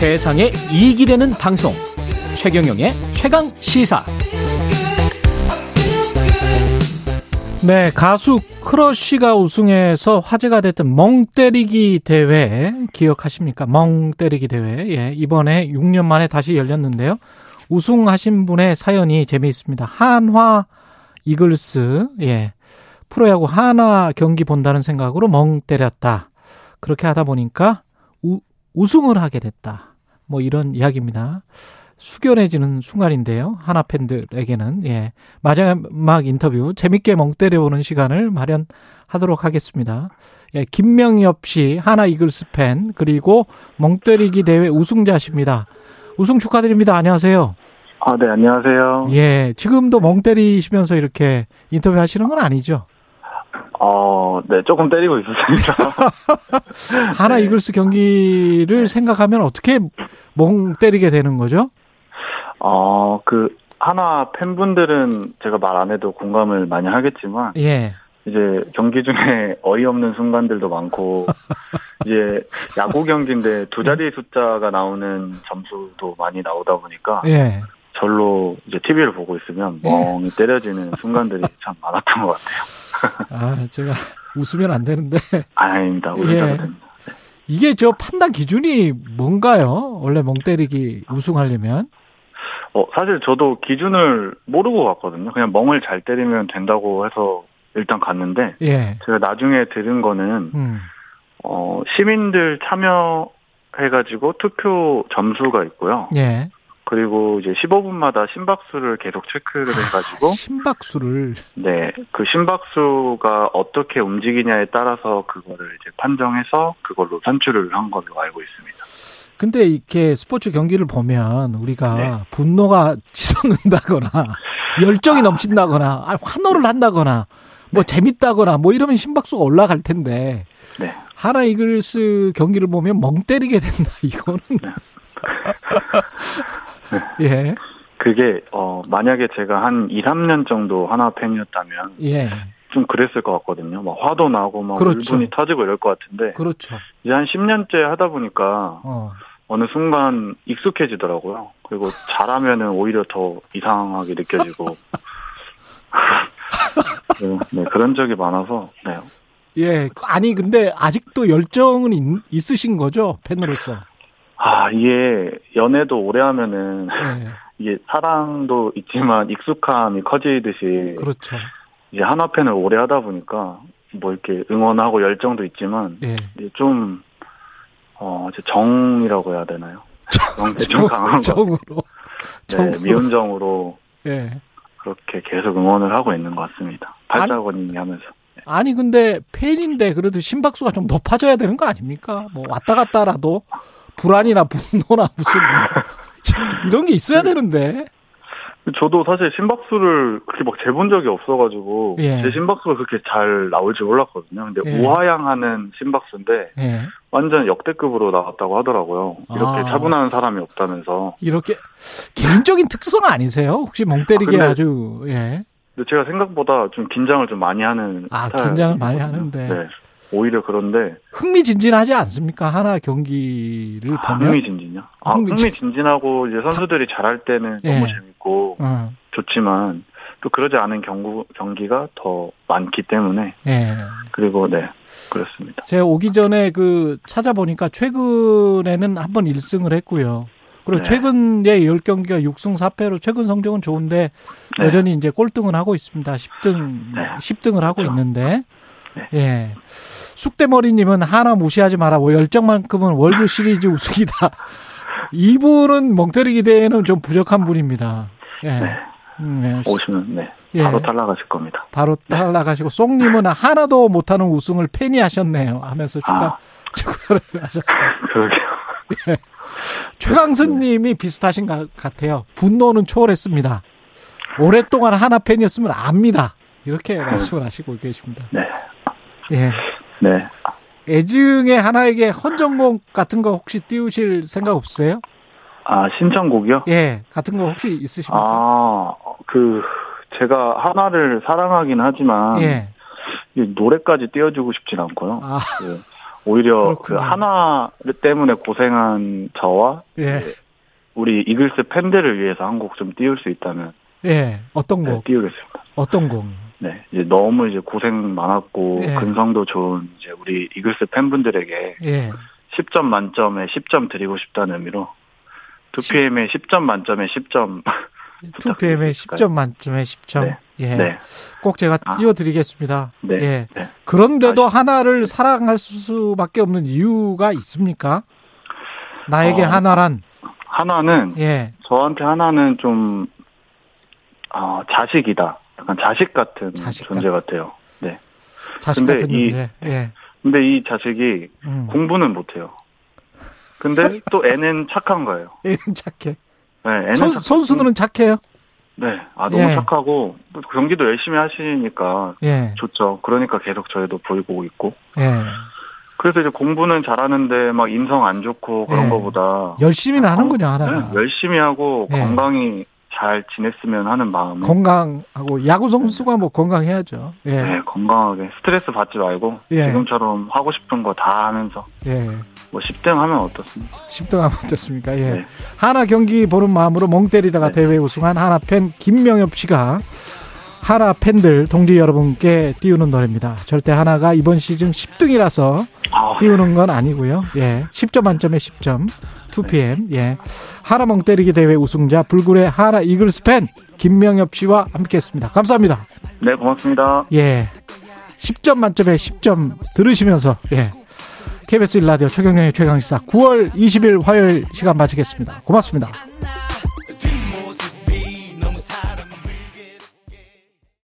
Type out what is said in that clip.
세상에 이익이 되는 방송 최경영의 최강 시사 네, 가수 크러쉬가 우승해서 화제가 됐던 멍 때리기 대회 기억하십니까? 멍 때리기 대회. 예, 이번에 6년 만에 다시 열렸는데요. 우승하신 분의 사연이 재미있습니다. 한화 이글스, 예. 프로야구 한화 경기 본다는 생각으로 멍 때렸다. 그렇게 하다 보니까 우, 우승을 하게 됐다. 뭐 이런 이야기입니다. 숙연해지는 순간인데요. 하나 팬들에게는 예 마지막 인터뷰 재밌게 멍 때려보는 시간을 마련하도록 하겠습니다. 예 김명엽 씨 하나 이글스 팬 그리고 멍 때리기 대회 우승자십니다. 우승 축하드립니다. 안녕하세요. 아, 네, 안녕하세요. 예 지금도 멍 때리시면서 이렇게 인터뷰 하시는 건 아니죠? 어, 네, 조금 때리고 있었습니다. 하나 네. 이글스 경기를 생각하면 어떻게 멍 때리게 되는 거죠? 어, 그, 하나 팬분들은 제가 말 안 해도 공감을 많이 하겠지만, 예. 이제 경기 중에 어이없는 순간들도 많고, 이제 야구 경기인데 두 자리 숫자가 나오는 점수도 많이 나오다 보니까, 예. 절로 이제 TV를 보고 있으면 예. 멍이 예. 때려지는 순간들이 참 많았던 것 같아요. 아, 제가 웃으면 안 되는데. 아닙니다. 웃으면 예. 됩니다. 이게 저 판단 기준이 뭔가요? 원래 멍 때리기 우승하려면? 어, 사실 저도 기준을 모르고 갔거든요. 그냥 멍을 잘 때리면 된다고 해서 일단 갔는데 예. 제가 나중에 들은 거는 음. 어, 시민들 참여해가지고 투표 점수가 있고요. 예. 그리고 이제 15분마다 심박수를 계속 체크를 아, 해가지고 심박수를 네 그 심박수가 어떻게 움직이냐에 따라서 그거를 이제 판정해서 그걸로 산출을 한 걸로 알고 있습니다. 근데 이렇게 스포츠 경기를 보면 우리가 네. 분노가 치솟는다거나 열정이 넘친다거나 아, 환호를 한다거나 뭐 네. 재밌다거나 뭐 이러면 심박수가 올라갈 텐데 네. 하나 이글스 경기를 보면 멍 때리게 된다 이거는 네. 예. 그게 어 만약에 제가 한 2, 3년 정도 하나 팬이었다면 예. 좀 그랬을 것 같거든요. 막 화도 나고 막 그렇죠. 울분이 터지고 이럴 것 같은데. 그렇죠. 이제 한 10년째 하다 보니까 어. 어느 순간 익숙해지더라고요. 그리고 잘하면은 오히려 더 이상하게 느껴지고. 네, 네, 그런 적이 많아서, 네. 예, 아니, 근데 아직도 열정은 있, 으신 거죠? 팬으로서. 아, 이게 연애도 오래 하면은, 예. 이게 사랑도 있지만 익숙함이 커지듯이. 그렇죠. 이제 하나 팬을 오래 하다 보니까, 뭐 이렇게 응원하고 열정도 있지만, 예. 좀 어, 정이라고 해야 되나요? 정, 좀 강한 정으로. 네, 미운 정으로. 예. 그렇게 계속 응원을 하고 있는 것 같습니다. 팔자거님이 하면서. 네. 아니, 근데 팬인데 그래도 심박수가 좀 높아져야 되는 거 아닙니까? 뭐 왔다 갔다라도 불안이나 분노나 무슨 뭐 이런 게 있어야 되는데. 저도 사실 심박수를 그렇게 막 재본 적이 없어가지고 예. 제 심박수가 그렇게 잘 나올 줄 몰랐거든요. 근데 예. 우하향하는 심박수인데 예. 완전 역대급으로 나왔다고 하더라고요. 이렇게 아. 차분한 사람이 없다면서. 이렇게 개인적인 특성 아니세요? 혹시 멍 때리게 아, 아주 예. 근데 제가 생각보다 좀 긴장을 좀 많이 하는 아 긴장을 많이 하는데. 네. 오히려 그런데 흥미진진하지 않습니까? 하나 경기를 아, 보면 흥미진진요. 아, 흥미진 진하고 이제 선수들이 잘할 때는 예. 너무 재밌고 어. 좋지만 또 그러지 않은 경구, 경기가 더 많기 때문에 예. 그리고 네 그렇습니다. 제가 오기 전에 그 찾아보니까 최근에는 한 번 1승을 했고요. 그리고 네. 최근에 10경기가 6승 4패로 최근 성적은 좋은데 네. 여전히 이제 꼴등을 하고 있습니다. 10등 네. 10등을 하고 그렇죠. 있는데 네. 예. 쑥대머리님은 하나 무시하지 마라. 뭐 열정만큼은 월드 시리즈 우승이다. 이분은 멍때리 기 대회는 좀 부족한 분입니다. 예. 네. 음, 네. 오시면 네. 예. 바로 탈락하실 겁니다. 바로 네. 탈락하시고 송님은 하나도 못하는 우승을 팬이 하셨네요. 하면서 축하 아. 축하를 하셨습니다. 그러게요. 예. 최강승님이 비슷하신 것 같아요. 분노는 초월했습니다. 오랫동안 하나 팬이었으면 압니다. 이렇게 네. 말씀을 하시고 계십니다. 네. 예. 네. 애증의 하나에게 헌정곡 같은 거 혹시 띄우실 생각 없으세요? 아, 신청곡이요? 예. 같은 거 혹시 있으십니까? 아, 그, 제가 하나를 사랑하긴 하지만. 예. 노래까지 띄워주고 싶진 않고요. 아. 그 오히려 그. 하나 때문에 고생한 저와 예. 우리 이글스 팬들을 위해서 한 곡 좀 띄울 수 있다면 예. 어떤 네, 곡? 띄우겠습니다. 어떤 곡? 네, 이제 너무 이제 고생 많았고 예. 근성도 좋은 이제 우리 이글스 팬분들에게 예. 10점 만점에 10점 드리고 싶다는 의미로 2PM에 10점 만점에 10점 2PM에 10점 만점에 10점. 네. 예. 네, 꼭 제가 아. 띄워드리겠습니다. 네, 예. 네. 그런데도 하나를 사랑할 수밖에 없는 이유가 있습니까? 나에게 어. 하나란, 하나는 예. 저한테 하나는 좀 아, 자식이다. 약간 자식 같은 자식 존재 같아요. 네. 자식 근데 같은 이- 존재. 예. 근데 이 자식이 음. 공부는 못해요. 근데 또 애는 착한 거예요. 애는 착해. 네, 애는 선, 착- 선수들은 착해요? 네, 아 너무 예. 착하고 또 경기도 열심히 하시니까 예. 좋죠. 그러니까 계속 저희도 보이고 있고. 예. 그래서 이제 공부는 잘하는데 막 인성 안 좋고 그런 예. 거보다 열심히는 하는군요, 네, 하나가. 열심히 하고 예. 건강히 잘 지냈으면 하는 마음에 건강하고, 야구 선수가 뭐 건강해야죠. 예. 네, 건강하게 스트레스 받지 말고 예. 지금처럼 하고 싶은 거 다 하면서 예. 뭐 10등 하면 어떻습니까? 10등 하면 어떻습니까? 예. 네. 하나 경기 보는 마음으로 멍 때리다가 네. 대회 우승한 하나 팬 김명엽 씨가 하나 팬들 동지 여러분께 띄우는 노래입니다. 절대 하나가 이번 시즌 10등이라서 아, 띄우는 건 아니고요. 예. 10점 만점에 10점. 2PM. 예. 하나 멍 때리기 대회 우승자 불굴의 하나 이글스 팬 김명엽 씨와 함께 했습니다. 감사합니다. 네, 고맙습니다. 예. 10점 만점에 10점 들으시면서 예. KBS 1라디오 최경영의 최강시사 9월 20일 화요일 시간 마치겠습니다. 고맙습니다. 나